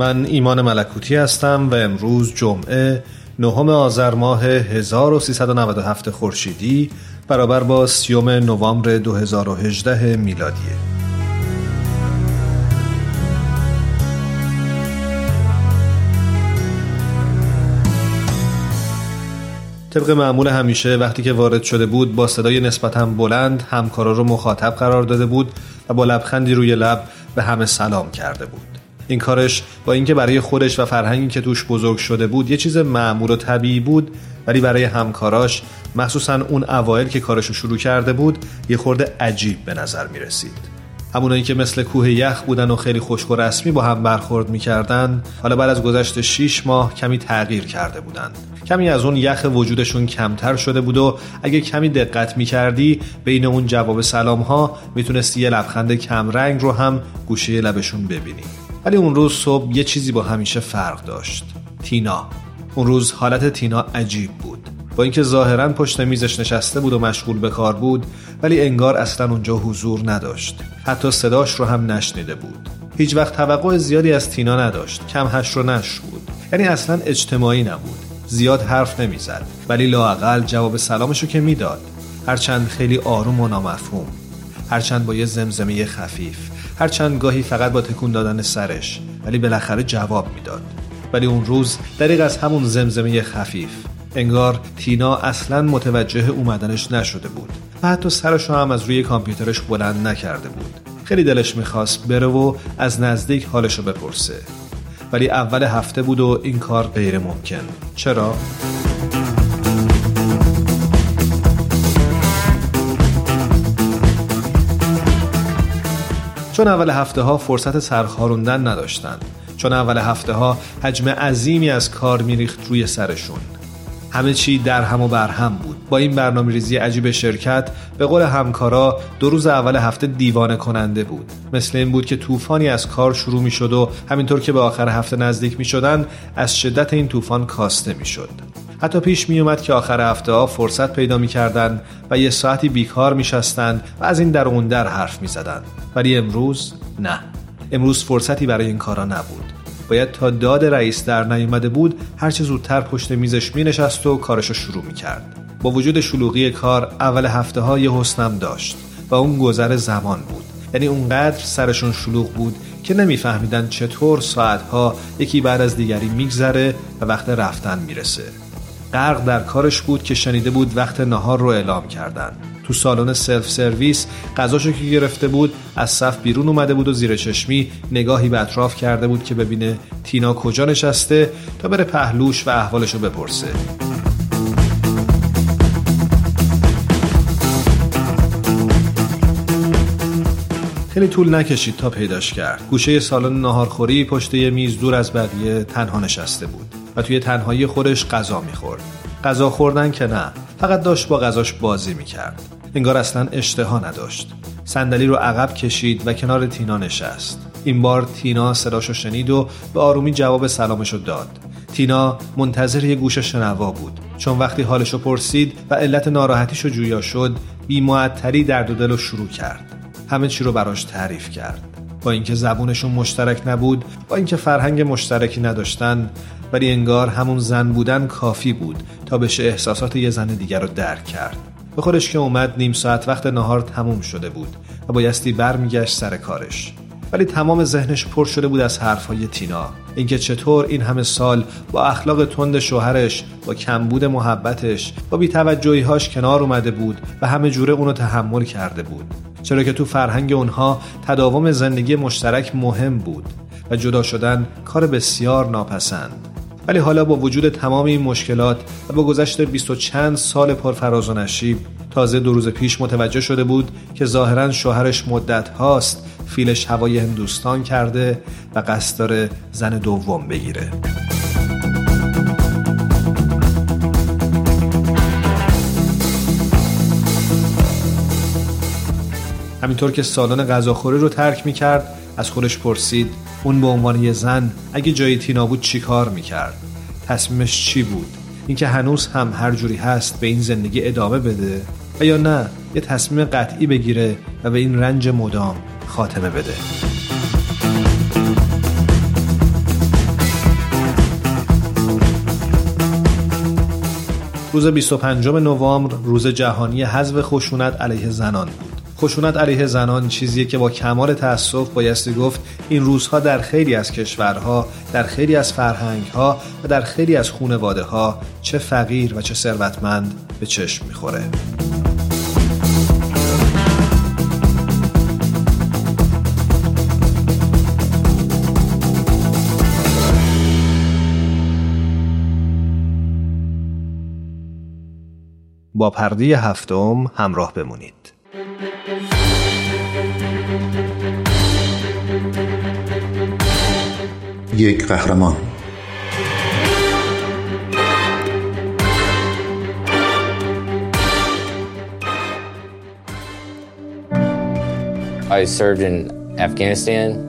من ایمان ملکوتی هستم و امروز جمعه نهم آذر ماه 1397 خورشیدی برابر با سیوم نوامبر 2018 میلادیه. طبق معمول همیشه وقتی که وارد شده بود با صدای نسبتا بلند همکارا رو مخاطب قرار داده بود و با لبخندی روی لب به همه سلام کرده بود. این کارش با اینکه برای خودش و فرهنگی که توش بزرگ شده بود یه چیز معمول و طبیعی بود ولی برای همکاراش مخصوصا اون اوایل که کارشو شروع کرده بود یه خورده عجیب به نظر می رسید همونایی که مثل کوه یخ بودن و خیلی خشک و رسمی با هم برخورد می‌کردن حالا بعد از گذشت 6 ماه کمی تغییر کرده بودند. کمی از اون یخ وجودشون کمتر شده بود و اگه کمی دقت می‌کردی بین اون جواب سلام ها می‌تونستی یه لبخند کمرنگ رو هم گوشه لبشون ببینی. ولی اون روز صبح یه چیزی با همیشه فرق داشت. تینا. اون روز حالت تینا عجیب بود. با اینکه ظاهرا پشت میزش نشسته بود و مشغول به کار بود ولی انگار اصلا اونجا حضور نداشت. حتی صداش رو هم نشنیده بود. هیچ وقت توقع زیادی از تینا نداشت. کم هش رو نش بود. یعنی اصلا اجتماعی نبود. زیاد حرف نمی‌زد. ولی لاقل جواب سلامشو که می‌داد. هرچند خیلی آروم و نامفهوم. هرچند با یه زمزمه خفیف. هرچند گاهی فقط با تکون دادن سرش ولی بالاخره جواب می‌داد. ولی اون روز دریق از همون زمزمه خفیف. انگار تینا اصلا متوجه اومدنش نشده بود. و حتی سرش هم از روی کامپیوترش بلند نکرده بود. خیلی دلش می‌خواست بره و از نزدیک حالشو بپرسه. ولی اول هفته بود و این کار غیر ممکن چرا؟ چون اول هفته ها فرصت سرخاروندن نداشتن چون اول هفته ها حجم عظیمی از کار میریخت روی سرشون. همه چی در هم و بر هم بود. با این برنامه ریزی عجیب شرکت به قول همکارا دو روز اول هفته دیوانه کننده بود. مثل این بود که طوفانی از کار شروع می شد و همینطور که به آخر هفته نزدیک می شدن از شدت این طوفان کاسته می شد حتی پیش می اومد که آخر هفته ها فرصت پیدا می و یه ساعتی بیکار می شستن و از این در اون در حرف می زدن. ولی امروز نه امروز فرصتی برای این کارا نبود باید تا داد رئیس در نیومده بود هرچه زودتر پشت میزش می نشست و کارشو شروع می کرد. با وجود شلوغی کار اول هفته های حسنم داشت و اون گذر زمان بود یعنی اونقدر سرشون شلوغ بود که نمیفهمیدن چطور ساعتها یکی بعد از دیگری میگذره و وقت رفتن می‌رسه غرق در کارش بود که شنیده بود وقت نهار رو اعلام کردن. تو سالن سلف سرویس غذاشو که گرفته بود از صف بیرون اومده بود و زیر چشمی نگاهی به اطراف کرده بود که ببینه تینا کجا نشسته تا بره پهلوش و احوالشو بپرسه. خیلی طول نکشید تا پیداش کرد. گوشه سالن ناهارخوری پشت یه میز دور از بقیه تنها نشسته بود. و توی تنهایی خودش غذا می‌خورد. غذا خوردن که نه فقط داشت با غذاش بازی می‌کرد. انگار اصلا اشتها نداشت. صندلی رو عقب کشید و کنار تینا نشست. این بار تینا صداشو شنید و به آرومی جواب سلامشو داد. تینا منتظر یه گوش شنوا بود. چون وقتی حالشو پرسید و علت ناراحتیشو جویا شد بی معطری درد و دلو شروع کرد. همه چی رو براش تعریف کرد. با اینکه زبونشون مشترک نبود با اینکه فرهنگ مشترکی نداشتن ولی انگار همون زن بودن کافی بود تا بشه احساسات یه زن دیگر رو درک کرد. به خودش که اومد نیم ساعت وقت نهار تموم شده بود و بایستی برمیگشت سر کارش. ولی تمام ذهنش پر شده بود از حرفهای تینا. اینکه چطور این همه سال با اخلاق تند شوهرش با کمبود محبتش با بیتوجهیهاش کنار اومده بود و همه جوره اونو تحمل کرده بود. چرا که تو فرهنگ اونها تداوم زندگی مشترک مهم بود و جدا شدن کار بسیار ناپسند. ولی حالا با وجود تمام این مشکلات و با گذشت بیست و چند سال پرفراز و نشیب تازه دو روز پیش متوجه شده بود که ظاهرا شوهرش مدت هاست فیلش هوای هندوستان کرده و قصد داره زن دوم بگیره. همینطور که سالن غذاخوری رو ترک می کرد از خودش پرسید اون به عنوان یه زن اگه جای تینا بود چی کار می‌کرد؟ تصمیمش چی بود؟ اینکه هنوز هم هر جوری هست به این زندگی ادامه بده؟ و یا نه یه تصمیم قطعی بگیره و به این رنج مدام خاتمه بده. روز 25 نوامبر روز جهانی حذف خشونت علیه زنان بود. خشونت علیه زنان چیزیه که با کمال تأسف بایستی گفت این روزها در خیلی از کشورها در خیلی از فرهنگها و در خیلی از خونواده ها چه فقیر و چه ثروتمند به چشم می‌خوره. با پرده هفتم همراه بمونید. یک قهرمان I served in Afghanistan.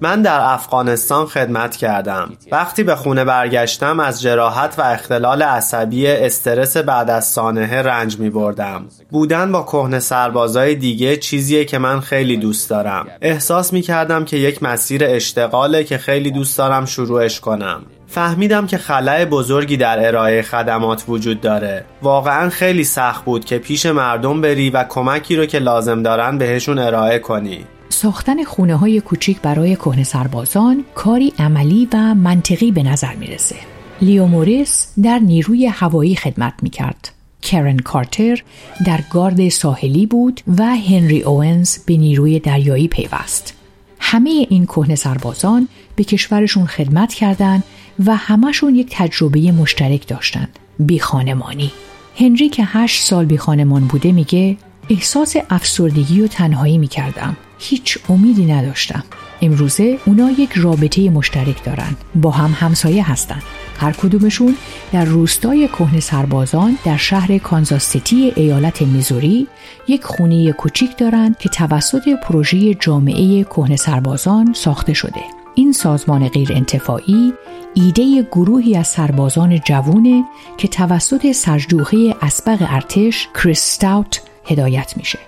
من در افغانستان خدمت کردم. وقتی به خونه برگشتم از جراحت و اختلال عصبی استرس بعد از سانحه رنج می بردم. بودن با کهنه سربازای دیگه چیزیه که من خیلی دوست دارم. احساس می کردم که یک مسیر اشتغاله که خیلی دوست دارم شروعش کنم. فهمیدم که خلای بزرگی در ارائه خدمات وجود داره واقعا خیلی سخت بود که پیش مردم بری و کمکی رو که لازم دارن بهشون ارائه کنی ساختن خونه های کوچیک برای کهنه سربازان کاری عملی و منطقی به نظر می‌رسه. لیو موریس در نیروی هوایی خدمت می‌کرد. کرن کارتر در گارد ساحلی بود و هنری اوونز به نیروی دریایی پیوست. همه این کهنه سربازان به کشورشون خدمت کردند و همشون یک تجربه مشترک داشتند. بی خانمانی. هنری که هشت سال بی خانمان بوده میگه احساس افسردگی و تنهایی می‌کردم هیچ امیدی نداشتم امروزه اونا یک رابطه مشترک دارن با هم همسایه هستند هر کدومشون در روستای کهن سربازان در شهر کانزاستیتی ایالت میزوری یک خونه کوچیک دارند که توسط پروژه جامعه کهن سربازان ساخته شده. این سازمان غیر انتفاعی ایده گروهی از سربازان جوونه که توسط سرجوخه اسبق ارتش کریستاوت هدایت میشه.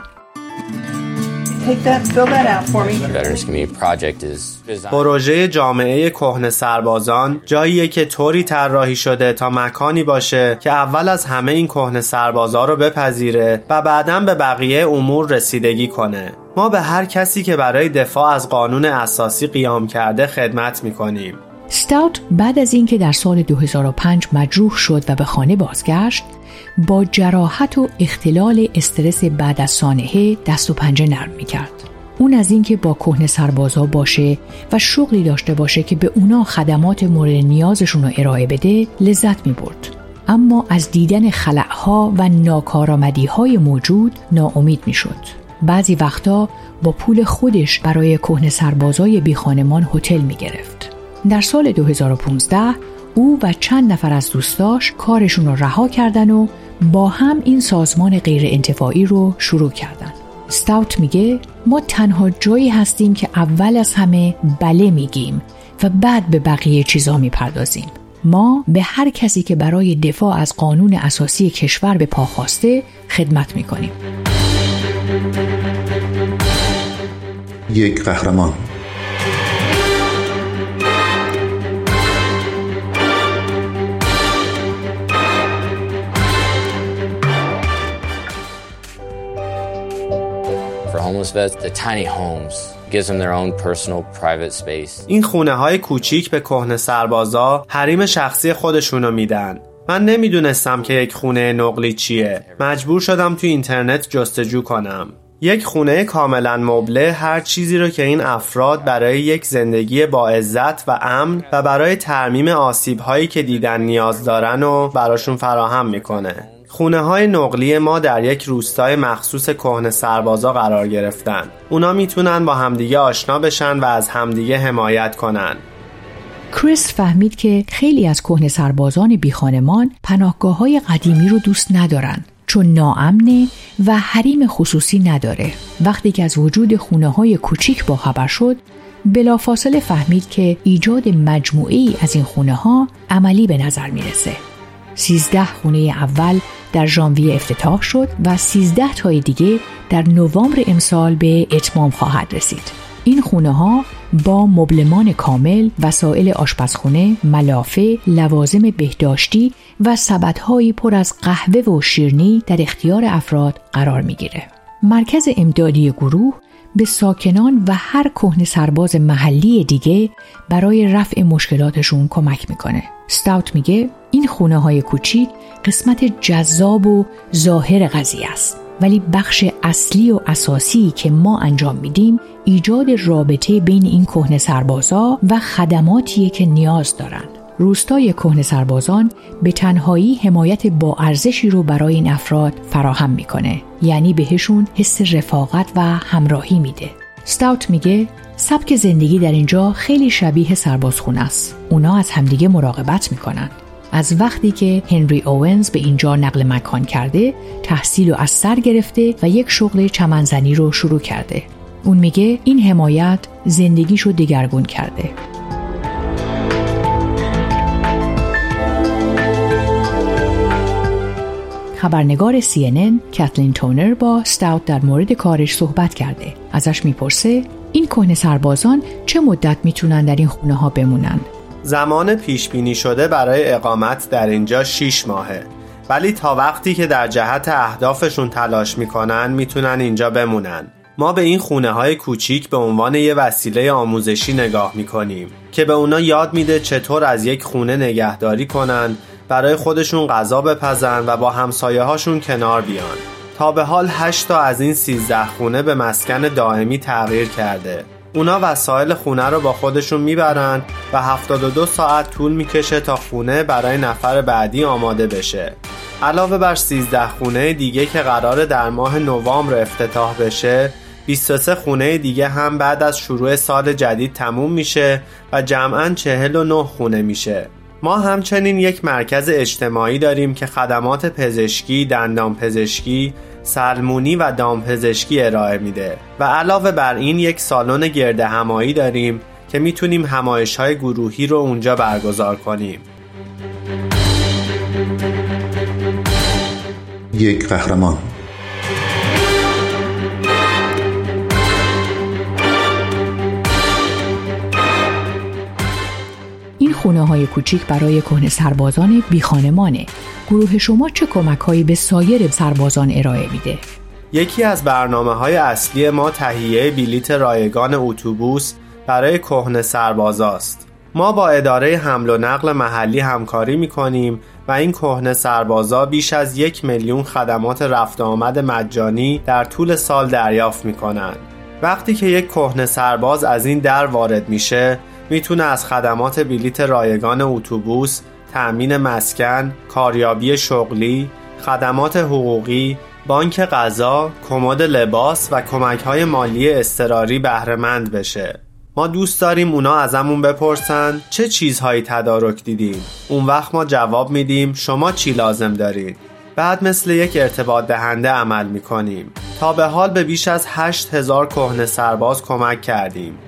پروژه جامعه کهنه سربازان جاییه که طوری طراحی شده تا مکانی باشه که اول از همه این کهنه سربازا رو بپذیره و بعدا به بقیه امور رسیدگی کنه. ما به هر کسی که برای دفاع از قانون اساسی قیام کرده خدمت می‌کنیم. ستاوت بعد از اینکه در سال 2005 مجروح شد و به خانه بازگشت با جراحت و اختلال استرس بعد از سانحه دست و پنجه نرم می کرد. اون از اینکه با کهنه سربازا باشه و شغلی داشته باشه که به اونا خدمات مورد نیازشون رو ارائه بده لذت می برد. اما از دیدن خلعها و ناکارآمدی های موجود ناامید می شد. بعضی وقتا با پول خودش برای کهنه سربازای بیخانمان هتل می گرفت. در سال 2015 او و چند نفر از دوستاش کارشون رو رها کردن و با هم این سازمان غیر انتفاعی رو شروع کردن. ستاوت میگه ما تنها جایی هستیم که اول از همه بله میگیم و بعد به بقیه چیزا می‌پردازیم. ما به هر کسی که برای دفاع از قانون اساسی کشور به پا خواسته خدمت می‌کنیم. یک قهرمان این خونه های کوچیک به کهنه سربازا حریم شخصی خودشونو میدن. من نمی‌دونستم که یک خونه نقلی چیه. مجبور شدم تو اینترنت جستجو کنم. یک خونه کاملا مبله هر چیزی رو که این افراد برای یک زندگی با عزت و امن و برای ترمیم آسیب هایی که دیدن نیاز دارن و براشون فراهم می‌کنه. خونه های نقلی ما در یک روستای مخصوص کهنه سربازا قرار گرفتن. اونا می‌تونن با همدیگه آشنا بشن و از همدیگه حمایت کنن. کریس فهمید که خیلی از کهنه سربازان بیخانمان پناهگاه های قدیمی رو دوست ندارن چون ناامنه و حریم خصوصی نداره. وقتی که از وجود خونه های کوچیک با خبر شد بلافاصله فهمید که ایجاد مجموعی از این خونه ها عملی به نظر می‌رسه. سیزده خونه اول در ژانویه افتتاح شد و سیزده تای دیگه در نوامبر امسال به اتمام خواهد رسید این خونه ها با مبلمان کامل، وسایل آشپزخونه، ملافه، لوازم بهداشتی و سبدهایی پر از قهوه و شیرنی در اختیار افراد قرار می‌گیره. مرکز امدادی گروه به ساکنان و هر کهن سرباز محلی دیگه برای رفع مشکلاتشون کمک می‌کنه. ستاوت میگه این خونه های کوچیک قسمت جذاب و ظاهر قضیه است. ولی بخش اصلی و اساسی که ما انجام میدیم ایجاد رابطه بین این کهنه سربازا و خدماتیه که نیاز دارن. روستای کهنه سربازان به تنهایی حمایت با ارزشی رو برای این افراد فراهم می‌کنه. یعنی بهشون حس رفاقت و همراهی میده. ستاوت میگه سبک زندگی در اینجا خیلی شبیه سربازخونه است. اونا از همدیگه مراقبت می‌کنن. از وقتی که هنری اوونز به اینجا نقل مکان کرده تحصیل و از سر گرفته و یک شغل چمنزنی رو شروع کرده. اون میگه این حمایت زندگیشو دگرگون کرده. خبرنگار CNN کتلین تونر با ستاوت در مورد کارش صحبت کرده. ازش می‌پرسه این کهنه سربازان چه مدت می‌تونن در این خونه ها بمونن؟ زمان پیش بینی شده برای اقامت در اینجا 6 ماهه. ولی تا وقتی که در جهت اهدافشون تلاش می‌کنن می‌تونن اینجا بمونن. ما به این خونه های کوچیک به عنوان یه وسیله آموزشی نگاه می‌کنیم که به اونا یاد میده چطور از یک خونه نگهداری کنن برای خودشون غذا بپزن و با همسایه هاشون کنار بیان. تا به حال 8 تا از این 13 خونه به مسکن دائمی تغییر کرده. اونا وسایل خونه رو با خودشون می‌برن و 72 ساعت طول می‌کشه تا خونه برای نفر بعدی آماده بشه. علاوه بر 13 خونه دیگه که قرار در ماه نوامبر افتتاح بشه 23 خونه دیگه هم بعد از شروع سال جدید تموم میشه و جمعا 49 خونه میشه. ما همچنین یک مرکز اجتماعی داریم که خدمات پزشکی، دندان پزشکی، سلمونی و دامپزشکی ارائه میده و علاوه بر این یک سالن گرد همایی داریم که می‌تونیم همایش های گروهی رو اونجا برگزار کنیم. یک قهرمان. خونه های کوچیک برای کهنه سربازان بیخانمانه گروه شما چه کمک هایی به سایر سربازان ارائه میده؟ یکی از برنامه های اصلی ما تهیه بلیت رایگان اتوبوس برای کهنه سربازاست. ما با اداره حمل و نقل محلی همکاری می کنیم و این کهنه سربازا بیش از یک میلیون خدمات رفت آمد مجانی در طول سال دریافت می کنند. وقتی که یک کهنه سرباز از این در وارد میشه می‌تونه از خدمات بلیت رایگان اتوبوس تأمین مسکن، کاریابی شغلی، خدمات حقوقی، بانک غذا، کمد لباس و کمک های مالی استراری بهرهمند بشه. ما دوست داریم اونا ازمون بپرسن چه چیزهایی تدارک دیدیم. اون وقت ما جواب میدیم شما چی لازم دارید بعد مثل یک ارتباط دهنده عمل می‌کنیم. تا به حال به بیش از 8000 کهنه سرباز کمک کردیم.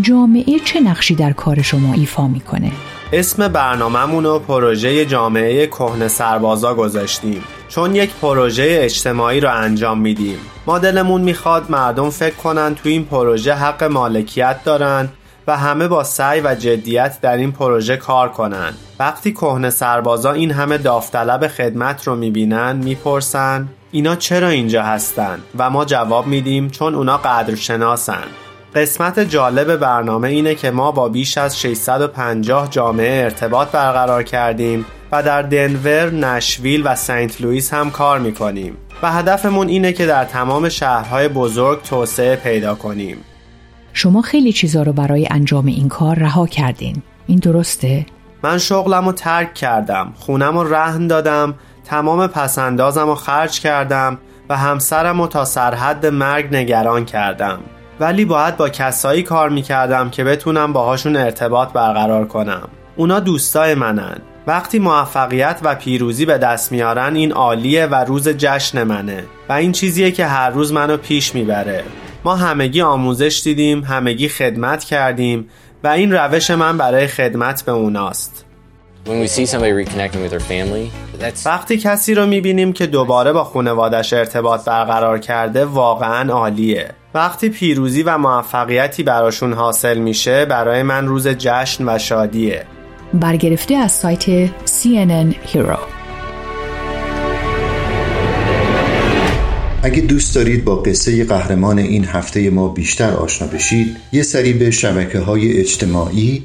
جامعه چه نقشی در کار شما ایفا می‌کنه؟ اسم برنامهمون رو پروژه جامعه کهنه سربازا گذاشتیم. چون یک پروژه اجتماعی رو انجام میدیم. ما دلمون می‌خواد مردم فکر کنن تو این پروژه حق مالکیت دارن و همه با سعی و جدیت در این پروژه کار کنن. وقتی کهنه سربازا این همه داوطلب خدمت رو می‌بینن می‌پرسن اینا چرا اینجا هستن؟ و ما جواب میدیم چون اونا قدرشناسن. قسمت جالب برنامه اینه که ما با بیش از 650 جامعه ارتباط برقرار کردیم و در دنور، نشویل و سنت لوئیس هم کار می‌کنیم و هدفمون اینه که در تمام شهرهای بزرگ توسعه پیدا کنیم. شما خیلی چیزا رو برای انجام این کار رها کردین. این درسته؟ من شغلم رو ترک کردم. خونم رو رهن دادم. تمام پسندازم رو خرج کردم و همسرم رو تا سرحد مرگ نگران کردم. ولی باید با کسایی کار می‌کردم که بتونم باهاشون ارتباط برقرار کنم. اونا دوستای منن. وقتی موفقیت و پیروزی به دست میارن این عالیه و روز جشن منه و این چیزیه که هر روز منو پیش می‌بره. ما همگی آموزش دیدیم همگی خدمت کردیم و این روش من برای خدمت به اوناست. وقتی کسی رو می‌بینیم که دوباره با خانوادش ارتباط برقرار کرده واقعا عالیه. وقتی پیروزی و موفقیتی براشون حاصل میشه برای من روز جشن و شادیه. برگرفته از سایت CNN Hero. اگه دوست دارید با قصه قهرمان این هفته ما بیشتر آشنا بشید یه سری به شبکه های اجتماعی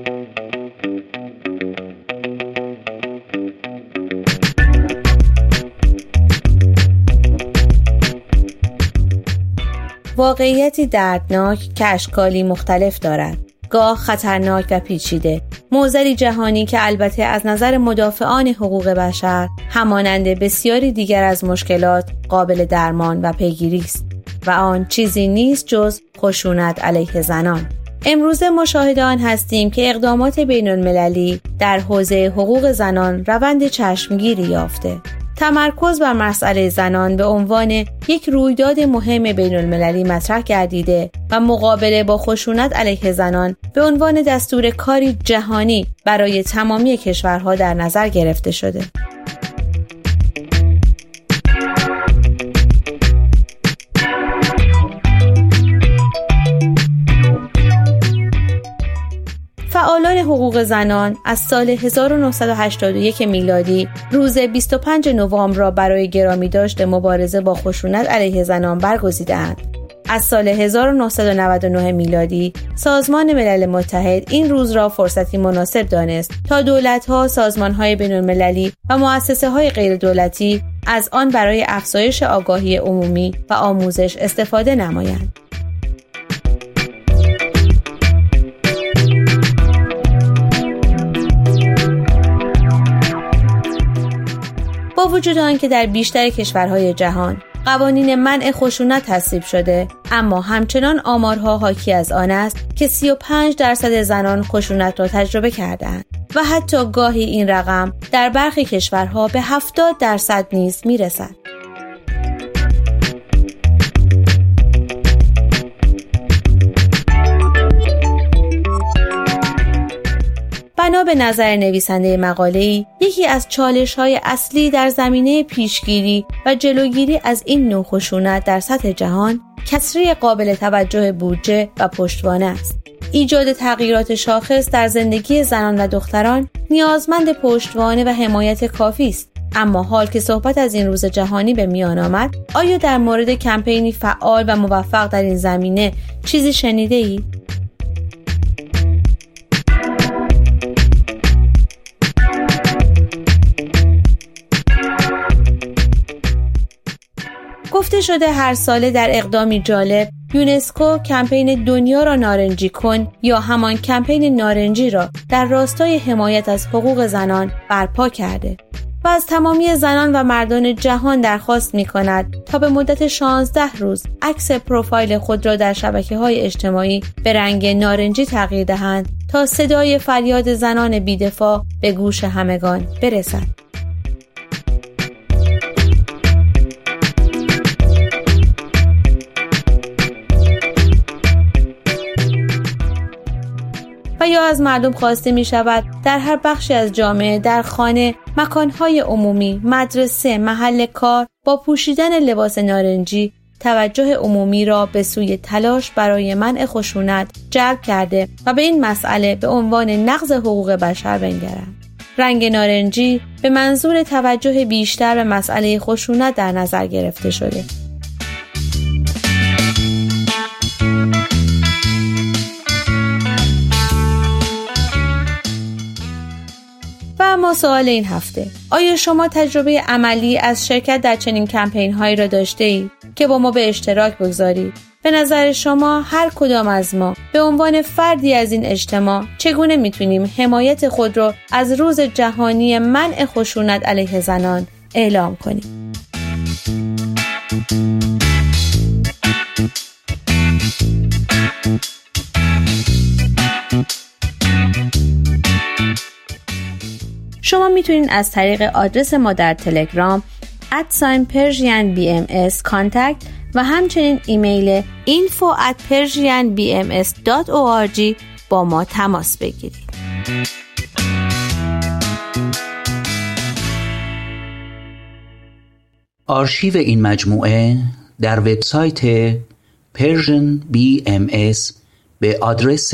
واقعیتی دردناک که اشکالی مختلف دارد. گاه خطرناک و پیچیده. موزلی جهانی که البته از نظر مدافعان حقوق بشر همانند بسیاری دیگر از مشکلات قابل درمان و پیگیری است و آن چیزی نیست جز خشونت علیه زنان. امروزه مشاهدان هستیم که اقدامات بین المللی در حوزه حقوق زنان روند چشمگیری یافته. تمرکز بر مسئله زنان به عنوان یک رویداد مهم بین المللی مطرح گردیده و مقابله با خشونت علیه زنان به عنوان دستور کاری جهانی برای تمامی کشورها در نظر گرفته شده. حقوق زنان از سال 1981 میلادی روز 25 نوامبر را برای گرامی داشته مبارزه با خشونت علیه زنان برگزیدند. از سال 1999 میلادی سازمان ملل متحد این روز را فرصتی مناسب دانست تا دولتها، سازمانهای بین المللی و مؤسسه های غیر دولتی از آن برای افزایش آگاهی عمومی و آموزش استفاده نمایند. وجود آنکه در بیشتر کشورهای جهان قوانین منع خشونت تصویب شده اما همچنان آمارها حاکی از آن است که 35 درصد زنان خشونت را تجربه کردند و حتی گاهی این رقم در برخی کشورها به 70 درصد نیز می‌رسد. بنا به نظر نویسنده مقاله یکی از چالش های اصلی در زمینه پیشگیری و جلوگیری از این نوع خشونت در سطح جهان کسری قابل توجه بودجه و پشتوانه است. ایجاد تغییرات شاخص در زندگی زنان و دختران نیازمند پشتوانه و حمایت کافی است. اما حال که صحبت از این روز جهانی به میان آمد آیا در مورد کمپینی فعال و موفق در این زمینه چیزی شنیده ای؟ گفته شده هر ساله در اقدامی جالب یونسکو کمپین دنیا را نارنجی کن یا همان کمپین نارنجی را در راستای حمایت از حقوق زنان برپا کرده و از تمامی زنان و مردان جهان درخواست می کند تا به مدت 16 روز عکس پروفایل خود را در شبکه های اجتماعی به رنگ نارنجی تغییر دهند تا صدای فریاد زنان بیدفاع به گوش همگان برسد. یا از مردم خواسته می شود در هر بخشی از جامعه در خانه مکانهای عمومی مدرسه محل کار با پوشیدن لباس نارنجی توجه عمومی را به سوی تلاش برای منع خشونت جلب کرده و به این مسئله به عنوان نقض حقوق بشر بنگرند. رنگ نارنجی به منظور توجه بیشتر به مسئله خشونت در نظر گرفته شده. سوال این هفته. آیا شما تجربه عملی از شرکت در چنین کمپین هایی را داشته اید که با ما به اشتراک بگذارید به نظر شما هر کدام از ما به عنوان فردی از این اجتماع چگونه می‌تونیم حمایت خود را از روز جهانی منع خشونت علیه زنان اعلام کنیم؟ شما می‌تونید از طریق آدرس ما در تلگرام ادساین پرژین بی ام و همچنین ایمیل info at persianbms.org با ما تماس بگیرید. آرشیو این مجموعه در وبسایت Persian BMS به آدرس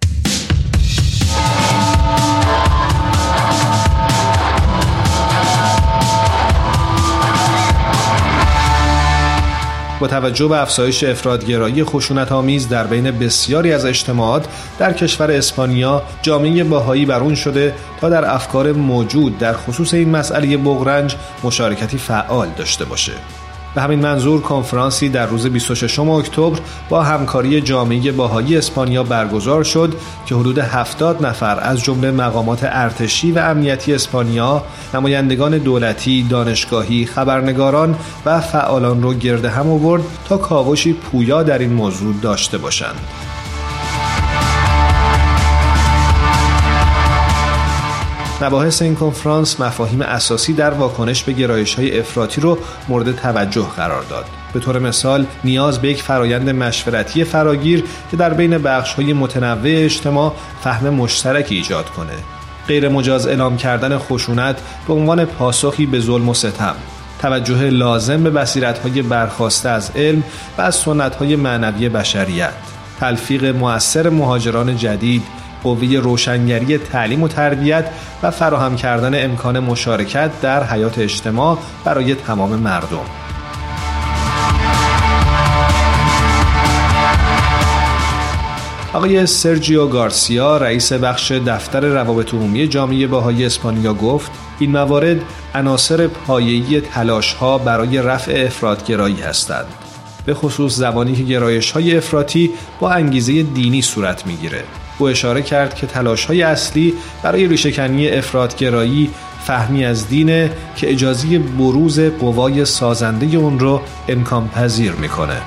با توجه به افزایش افرادگرایی خشونت آمیز در بین بسیاری از اجتماعات در کشور اسپانیا جامعه باهایی برون شده تا در افکار موجود در خصوص این مسئله بغرنج مشارکتی فعال داشته باشه. به همین منظور کنفرانسی در روز 26 اکتبر با همکاری جامعه باهایی اسپانیا برگزار شد که حدود 70 نفر از جمله مقامات ارتشی و امنیتی اسپانیا، نمایندگان دولتی، دانشگاهی، خبرنگاران و فعالان رو گرد هم آورد تا کاوشی پویا در این موضوع داشته باشند. مباحث این کنفرانس مفاهیم اساسی در واکنش به گرایش های افراطی رو مورد توجه قرار داد. به طور مثال نیاز به یک فرایند مشورتی فراگیر که در بین بخش های متنوع اجتماع فهم مشترکی ایجاد کنه. غیر مجاز اعلام کردن خشونت به عنوان پاسخی به ظلم و ستم توجه لازم به بصیرت های برخواسته از علم و از سنت های معنوی بشریت تلفیق مؤثر مهاجران جدید قوه روشنگری تعلیم و تربیت و فراهم کردن امکان مشارکت در حیات اجتماع برای تمام مردم. آقای سرجیو گارسیا رئیس بخش دفتر روابط عمومی جامعه باهای اسپانیا گفت این موارد عناصر پایه‌ای تلاش‌ها برای رفع افرادگرایی هستند. به خصوص زمانی که گرایش های افراطی با انگیزه دینی صورت می‌گیره. او اشاره کرد که تلاش های اصلی برای ریشهکنی افرادگرایی فهمی از دینه که اجازی بروز قوای سازنده اون رو امکان پذیر می‌کنه.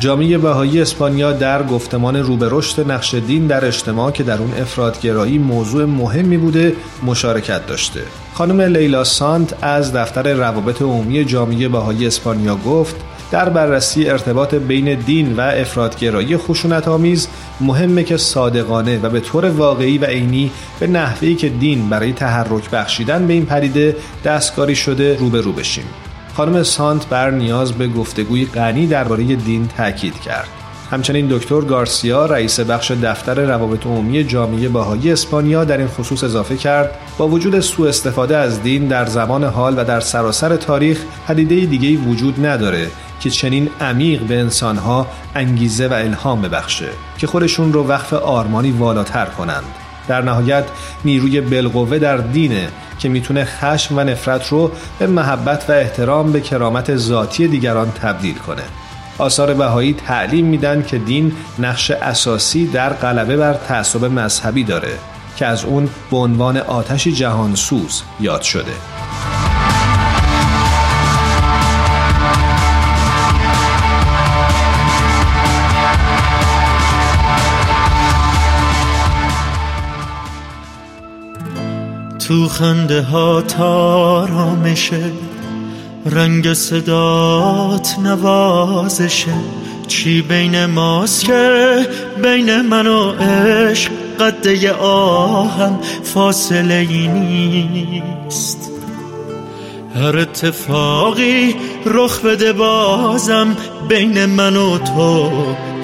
جامعه بهایی اسپانیا در گفتمان روبه رشد نقش دین در اجتماع که در اون افرادگرایی موضوع مهمی بوده مشارکت داشته. خانم لیلا سانت از دفتر روابط عمومی جامعه بهایی اسپانیا گفت در بررسی ارتباط بین دین و افرادگرایی خشونت آمیز مهمه که صادقانه و به طور واقعی و عینی به نحوهی که دین برای تحرک بخشیدن به این پدیده دستکاری شده روبرو بشیم. خانم سانت بر نیاز به گفتگوی غنی درباره دین تاکید کرد. همچنین دکتر گارسیا رئیس بخش دفتر روابط عمومی جامعه باهایی اسپانیا در این خصوص اضافه کرد با وجود سوء استفاده از دین در زمان حال و در سراسر تاریخ پدیده دیگه وجود نداره که چنین عمیق به انسانها انگیزه و الهام ببخشه که خودشون رو وقف آرمانی والاتر کنند. در نهایت نیروی بالقوه در دینه که می‌تونه خشم و نفرت رو به محبت و احترام به کرامت ذاتی دیگران تبدیل کنه. آثار بهایی تعلیم میدن که دین نقش اساسی در غلبه بر تعصب مذهبی داره که از اون به عنوان آتشی جهانسوز یاد شده. تو خنده ها تارامشه رنگ صدات نوازشه. چی بین ماست که بین من و عشق قده آهم؟ فاصله ای نیست. هر اتفاقی رخ بده بازم بین من و تو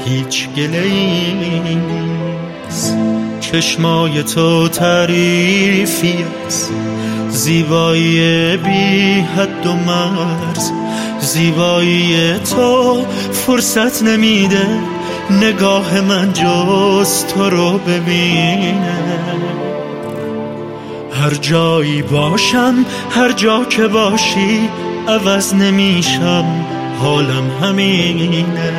هیچ گله ای نیست. چشمای تو تعریفی است. زیبایی بی حد و مرز زیبایی تو فرصت نمیده نگاه من جز تو رو ببینه. هر جایی باشم هر جا که باشی عوض نمیشم حالم همینه.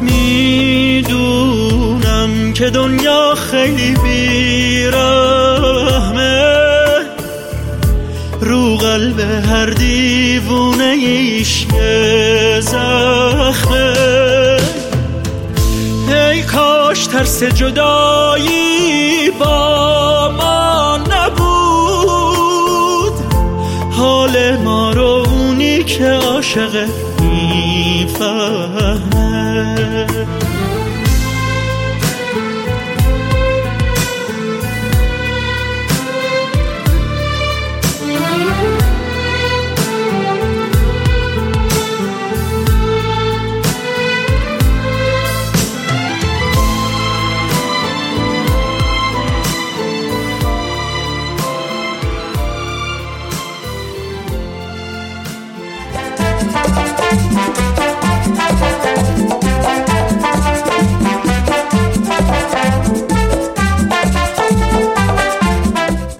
می‌دونم که دنیا خیلی بیرحمه. رو قلب هر دیوونه ایش زخمه. ای کاش ترس جدایی با ما نبود. حال ما رو اونی که عاشق می‌فهمه.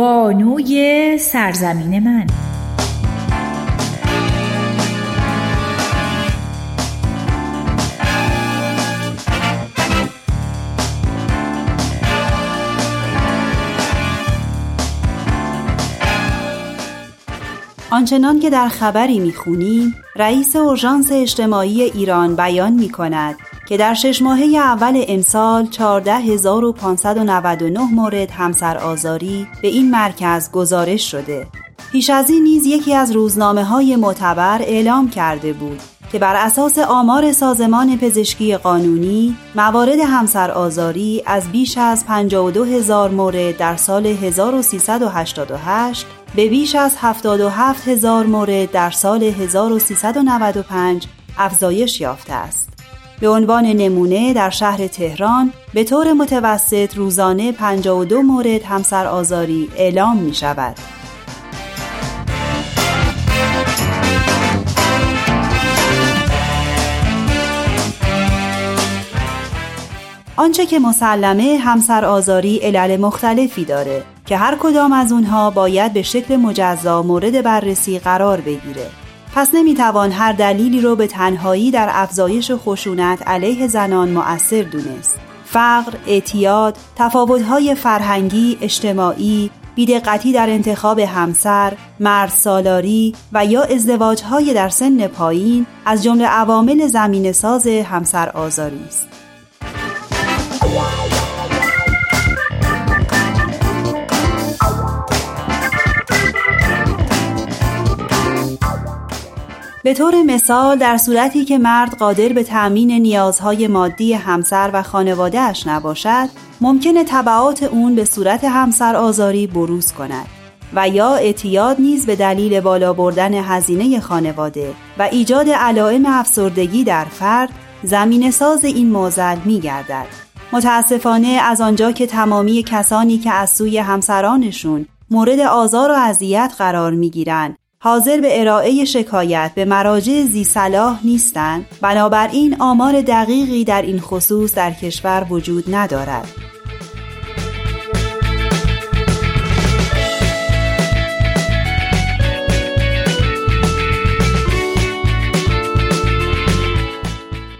بانوی سرزمین من. آنچنان که در خبری می‌خونیم رئیس اورژانس اجتماعی ایران بیان می کند که در شش ماهه اول امسال 14599 مورد همسر آزاری به این مرکز گزارش شده. پیش از این نیز یکی از روزنامه های معتبر اعلام کرده بود که بر اساس آمار سازمان پزشکی قانونی موارد همسر آزاری از بیش از 52 هزار مورد در سال 1388 به بیش از 77 هزار مورد در سال 1395 افزایش یافته است. به عنوان نمونه در شهر تهران به طور متوسط روزانه 52 مورد همسر آزاری اعلام می شود. آنچه که مسلمه همسر آزاری علل مختلفی داره که هر کدام از اونها باید به شکل مجزا مورد بررسی قرار بگیره. پس نمی‌توان هر دلیلی رو به تنهایی در افزایش خشونت علیه زنان مؤثر دونست. فقر، اعتیاد، تفاوت‌های فرهنگی، اجتماعی، بیدقتی در انتخاب همسر، مرد سالاری و یا ازدواجهای در سن پایین از جمله عوامل زمین ساز همسر آزاری است. به طور مثال در صورتی که مرد قادر به تأمین نیازهای مادی همسر و خانوادهش نباشد ممکن تبعات اون به صورت همسر آزاری بروز کند و یا اعتیاد نیز به دلیل بالا بردن هزینه خانواده و ایجاد علائم افسردگی در فرد زمین ساز این موزل می گردد. متاسفانه از آنجا که تمامی کسانی که از سوی همسرانشون مورد آزار و اذیت قرار می گیرن حاضر به ارائه شکایت به مراجع زی صلاح نیستند. بنابراین آمار دقیقی در این خصوص در کشور وجود ندارد.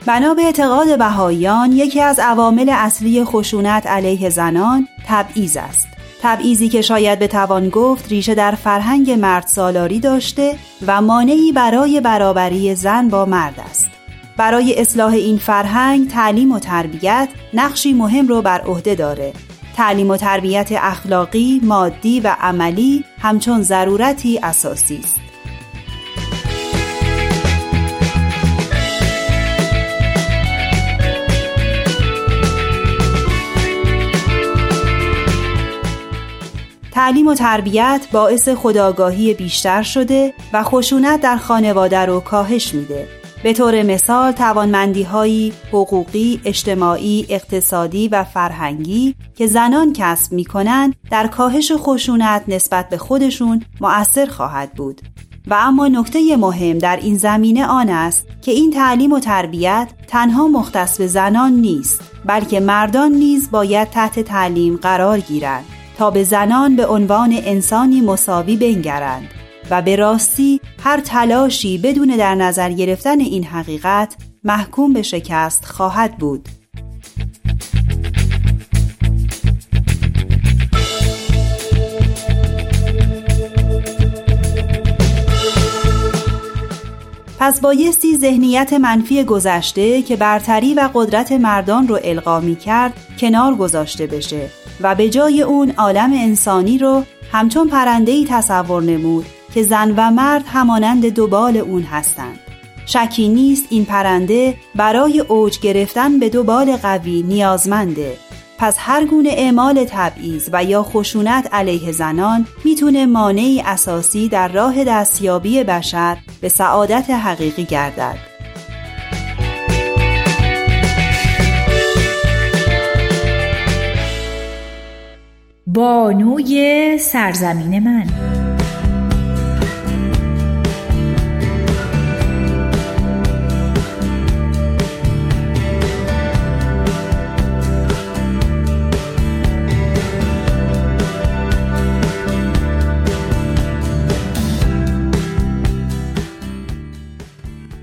بنا به اعتقاد بهاییان یکی از عوامل اصلی خشونت علیه زنان تبعیض است. تبعیضی که شاید بتوان گفت ریشه در فرهنگ مرد سالاری داشته و مانعی برای برابری زن با مرد است. برای اصلاح این فرهنگ تعلیم و تربیت نقشی مهم رو بر عهده داره. تعلیم و تربیت اخلاقی، مادی و عملی همچون ضرورتی اساسی است. تعلیم و تربیت باعث خداگاهی بیشتر شده و خشونت در خانواده رو کاهش میده. به طور مثال توانمندی هایی حقوقی، اجتماعی، اقتصادی و فرهنگی که زنان کسب می کنند در کاهش خشونت نسبت به خودشون مؤثر خواهد بود. و اما نکته مهم در این زمینه آن است که این تعلیم و تربیت تنها مختص به زنان نیست بلکه مردان نیز باید تحت تعلیم قرار گیرند تا به زنان به عنوان انسانی مساوی بنگرند و به راستی هر تلاشی بدون در نظر گرفتن این حقیقت محکوم به شکست خواهد بود. پس بایستی ذهنیت منفی گذشته که برتری و قدرت مردان رو القا کرد کنار گذاشته بشه و به جای اون عالم انسانی رو همچون پرندهی تصور نمود که زن و مرد همانند دوبال اون هستند. شکی نیست این پرنده برای اوج گرفتن به دو بال قوی نیازمنده پس هر گونه اعمال تبعیض و یا خشونت علیه زنان می‌تونه مانعی اساسی در راه دستیابی بشر به سعادت حقیقی گردد. بانوی سرزمین من.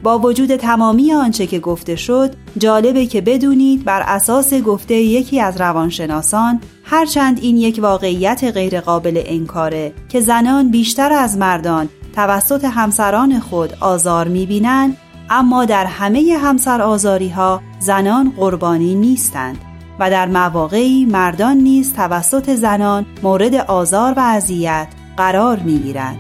با وجود تمامی آنچه که گفته شد جالبه که بدونید بر اساس گفته یکی از روانشناسان هرچند این یک واقعیت غیرقابل انکاره که زنان بیشتر از مردان توسط همسران خود آزار می‌بینند اما در همه همسر آزاری ها زنان قربانی نیستند و در مواقعی مردان نیز توسط زنان مورد آزار و اذیت قرار می‌گیرند.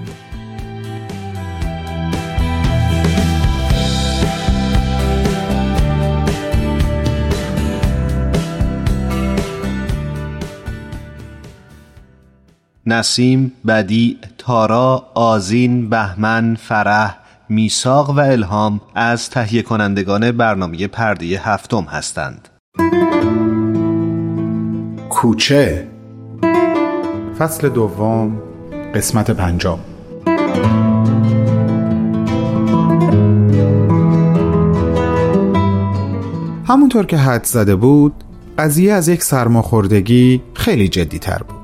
نسیم، بدی، تارا، آزین، بهمن، فرح، میساق و الهام از تهیه کنندگان برنامه پرده هفتم هستند. کوچه فصل دوم قسمت پنجم همونطور که حد زده بود قضیه از یک سرماخوردگی خیلی جدی تر بود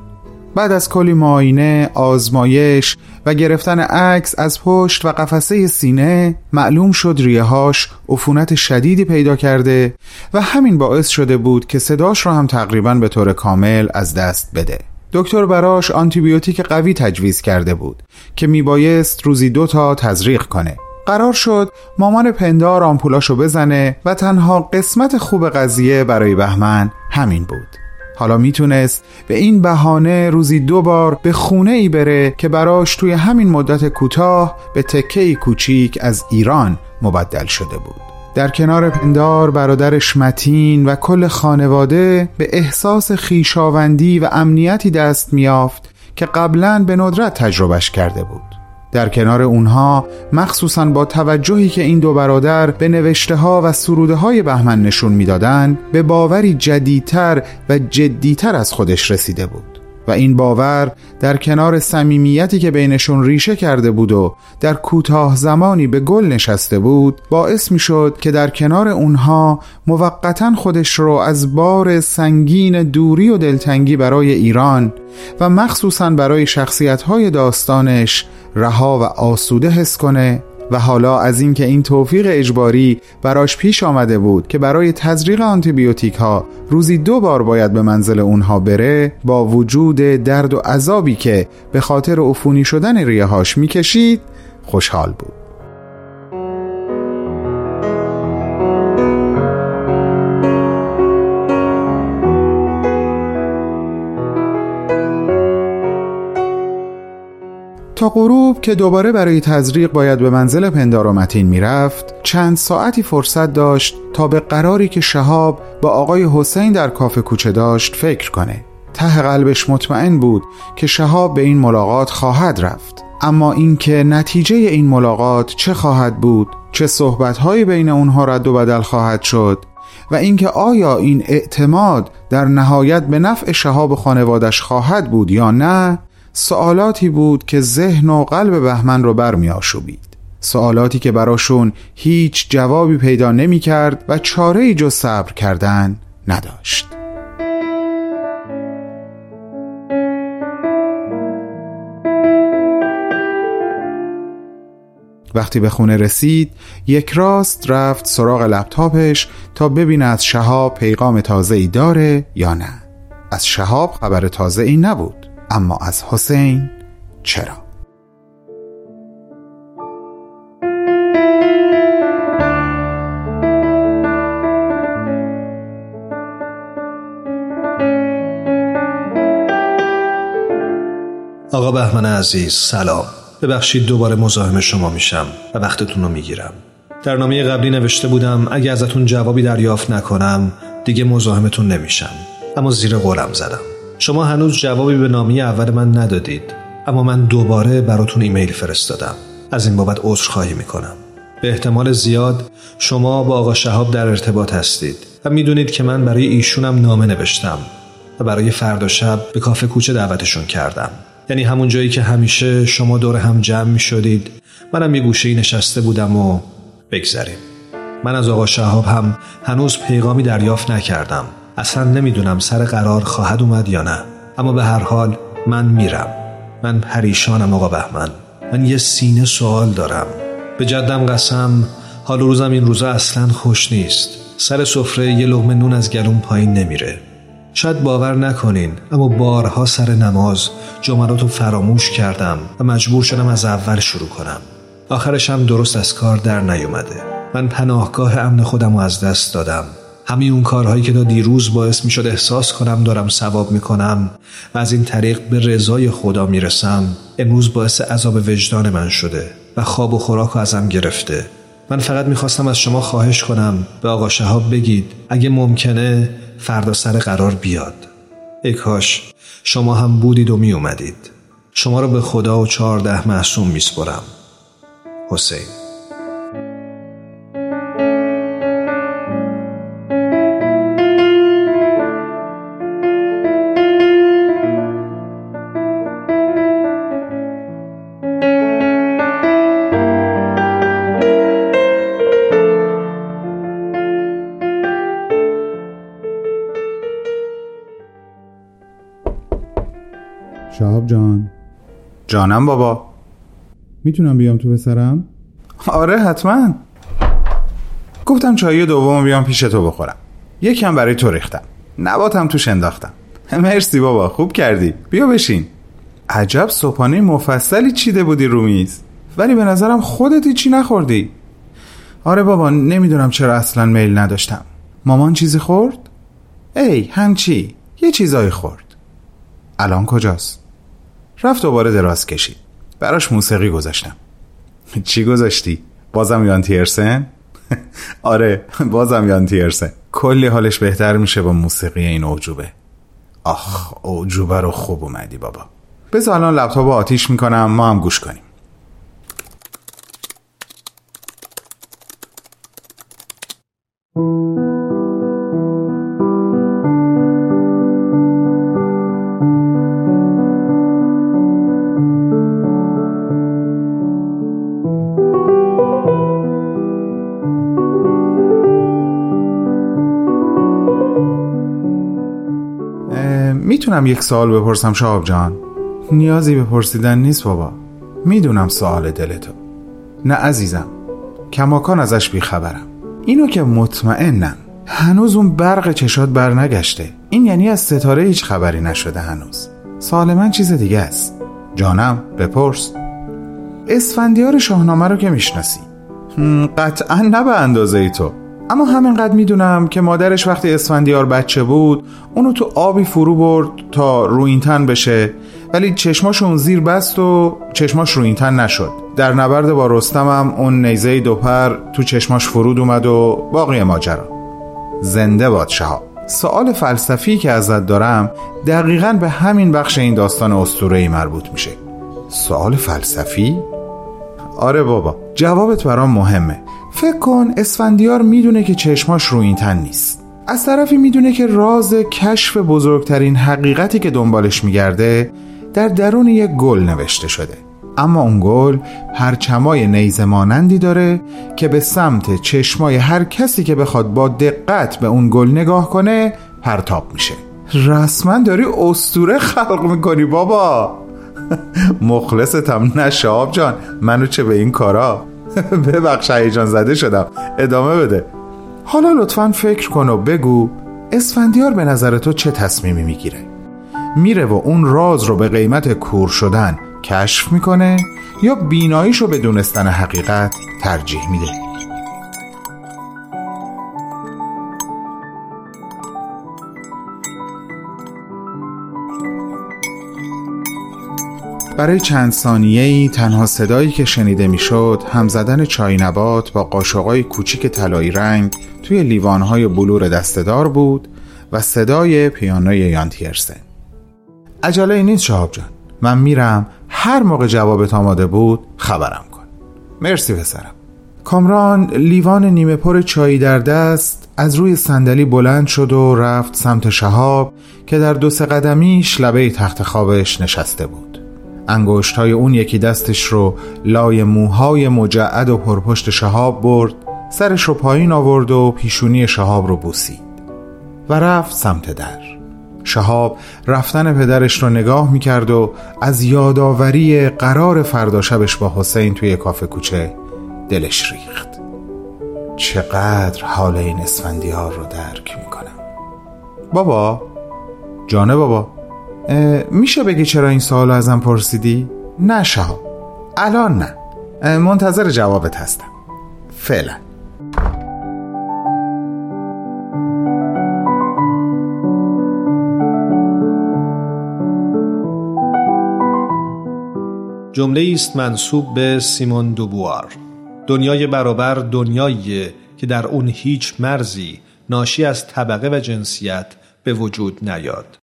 بعد از کلی معاینه، آزمایش و گرفتن عکس از پشت و قفسه سینه معلوم شد ریههاش عفونت شدیدی پیدا کرده و همین باعث شده بود که صداش را هم تقریبا به طور کامل از دست بده. دکتر براش آنتیبیوتیک قوی تجویز کرده بود که میبایست روزی دو تا تزریق کنه. قرار شد مامان پندار آمپولاشو بزنه و تنها قسمت خوب قضیه برای بهمن همین بود. حالا می‌تونست به این بهانه روزی دو بار به خونه ای بره که براش توی همین مدت کوتاه به تکه کوچیک از ایران مبدل شده بود. در کنار پندار برادرش متین و کل خانواده به احساس خیشاوندی و امنیتی دست میافت که قبلا به ندرت تجربهش کرده بود. در کنار اونها مخصوصا با توجهی که این دو برادر به نوشته ها و سروده های بهمن نشون می‌دادند به باوری جدیدتر و جدیتر از خودش رسیده بود. و این باور در کنار صمیمیتی که بینشون ریشه کرده بود و در کوتاه زمانی به گل نشسته بود باعث می شد که در کنار اونها موقتا خودش رو از بار سنگین دوری و دلتنگی برای ایران و مخصوصا برای شخصیت داستانش رها و آسوده حس کنه و حالا از اینکه این توفیق اجباری براش پیش آمده بود که برای تزریق آنتیبیوتیک ها روزی دو بار باید به منزل اونها بره با وجود درد و عذابی که به خاطر عفونی شدن ریه هاش می‌کشید خوشحال بود. غروب که دوباره برای تزریق باید به منزل پندار و متین می‌رفت چند ساعتی فرصت داشت تا به قراری که شهاب با آقای حسین در کافه کوچه داشت فکر کنه. ته قلبش مطمئن بود که شهاب به این ملاقات خواهد رفت. اما اینکه نتیجه این ملاقات چه خواهد بود چه صحبتهایی بین اونها رد و بدل خواهد شد و اینکه آیا این اعتماد در نهایت به نفع شهاب خانوادش خواهد بود یا نه سوالاتی بود که ذهن و قلب بهمن رو برمی آشوبید سوالاتی که براشون هیچ جوابی پیدا نمی کرد و چاره جز صبر کردن نداشت. وقتی به خونه رسید یک راست رفت سراغ لپتاپش تا ببینه از شهاب پیغام تازه ای داره یا نه. از شهاب خبر تازه ای نبود. اما از حسین چرا؟ آقا بهمن عزیز سلام. ببخشید دوباره مزاحم شما میشم و وقتتون رو می‌گیرم. در نامه قبلی نوشته بودم اگه ازتون جوابی دریافت نکنم دیگه مزاحمتون نمیشم. اما زیر قولم زدم. شما هنوز جوابی به نامی اول من ندادید اما من دوباره براتون ایمیل فرستادم. از این بابت عذرخواهی می‌کنم. به احتمال زیاد شما با آقا شهاب در ارتباط هستید و می‌دونید که من برای ایشونم نامه نوشتم و برای فردا شب به کافه کوچه دعوتشون کردم. یعنی همون جایی که همیشه شما دور هم جمع می شدید منم یه گوشه نشسته بودم و بگذریم. من از آقا شهاب هم هنوز پیغامی دریافت نکردم. اصلا نمی‌دونم سر قرار خواهد اومد یا نه. اما به هر حال من میرم. من پریشانم آقا بهمن. من یه سینه سوال دارم. به جدم قسم حال روزم این روزا اصلا خوش نیست. سر سفره یه لغمه نون از گلوم پایین نمیره. شاید باور نکنین اما بارها سر نماز جملات رو فراموش کردم و مجبور شدم از اول شروع کنم. آخرشم درست از کار در نیومده. من پناهگاه امن خودم رو از دست دادم. همین اون کارهایی که تا دیروز باعث می شد احساس کنم دارم ثواب می کنم و از این طریق به رضای خدا می رسم امروز باعث عذاب وجدان من شده و خواب و خوراک ازم گرفته. من فقط می‌خواستم از شما خواهش کنم به آقا شهاب بگید اگه ممکنه فردا سر قرار بیاد. ای کاش شما هم بودید و می اومدید شما رو به خدا و چهارده معصوم میسپرم. حسین. جانم بابا. می‌تونم بیام تو پسرم؟ آره حتما. گفتم چایی دوم بیام پیش تو بخورم. یکم برای تو ریختم. نباتم توش انداختم. مرسی بابا خوب کردی. بیا بشین. عجب صبحانه مفصلی چیده بودی رو میز. ولی به نظرم خودتی چی نخوردی. آره بابا نمی‌دونم چرا اصلا میل نداشتم. مامان چیزی خورد؟ ای همچی یه چیزایی خورد. الان کجاست؟ رفت دوباره دراز کشید. براش موسیقی گذاشتم. چی گذاشتی؟ بازم یان تیرسن؟ آره بازم یان تیرسن. کلی حالش بهتر میشه با موسیقی این اوجوبه. آخ اوجوبه رو خوب اومدی بابا. بذار الان لپتاپ آتیش می‌کنم ما هم گوش کنیم. می‌تونم یک سوال بپرسم شهاب جان؟ نیازی به پرسیدن نیست بابا. می‌دونم سوال دلتو. نه عزیزم کماکان ازش بیخبرم. اینو که مطمئنم هنوز اون برق چشات برنگشته. این یعنی از ستاره هیچ خبری نشده هنوز. سوال من چیز دیگه است. جانم بپرس. اسفندیار شاهنامه رو که می‌شناسی. قطعا نه به اندازه ای تو. اما همینقدر می‌دونم که مادرش وقتی اسفندیار بچه بود اونو تو آبی فرو برد تا روینتن بشه. ولی چشماش اون زیر بست و چشماش روینتن نشد. در نبرد با رستمم اون نیزه دوپر تو چشماش فرود اومد و باقی ماجرا. زنده باد شهاب. سوال فلسفی که ازت دارم دقیقا به همین بخش این داستان ای مربوط میشه. سوال فلسفی؟ آره بابا. جوابت برام مهمه. فکر کن اسفندیار می‌دونه که چشماش رو این تن نیست. از طرفی می‌دونه که راز کشف بزرگترین حقیقتی که دنبالش میگرده در درون یک گل نوشته شده. اما اون گل پرچمای نیزه مانندی داره که به سمت چشمای هر کسی که بخواد با دقت به اون گل نگاه کنه پرتاب میشه. رسما داری استوره خلق می‌کنی بابا. مخلصتم. نه جان منو چه به این کارا؟ ببخش هیجان زده شدم. ادامه بده. حالا لطفا فکر کن و بگو اسفندیار به نظر تو چه تصمیمی می‌گیره؟ میره و اون راز رو به قیمت کور شدن کشف می‌کنه یا بیناییش رو به دونستن حقیقت ترجیح میده؟ برای چند ثانیه ای تنها صدایی که شنیده می‌شد هم زدن چای نبات با قاشقای کوچیک طلایی رنگ توی لیوانهای بلور دستدار بود و صدای پیانوی یانتیرسن عجله نیست شهاب جان. من میرم. هر موقع جوابت آماده بود خبرم کن. مرسی پسرم. کامران لیوان نیمه پر چایی در دست از روی صندلی بلند شد و رفت سمت شهاب که در دو سه قدمیش لبه تخت خوابش نشسته بود. انگشت های اون یکی دستش رو لای موهای مجعد و پرپشت شهاب برد سرش رو پایین آورد و پیشونی شهاب رو بوسید و رفت سمت در. شهاب رفتن پدرش رو نگاه می‌کرد و از یادآوری قرار فردا شبش با حسین توی کافه کوچه دلش ریخت. چقدر حال این اسفندیار رو درک می‌کنم. بابا؟ جانه بابا؟ میشه بگی چرا این سوال ازم پرسیدی؟ نه شهاب الان نه. منتظر جوابت هستم. فعلا. جمله است منصوب به سیمون دوبوار. دنیای برابر دنیایی که در اون هیچ مرزی ناشی از طبقه و جنسیت به وجود نیاد.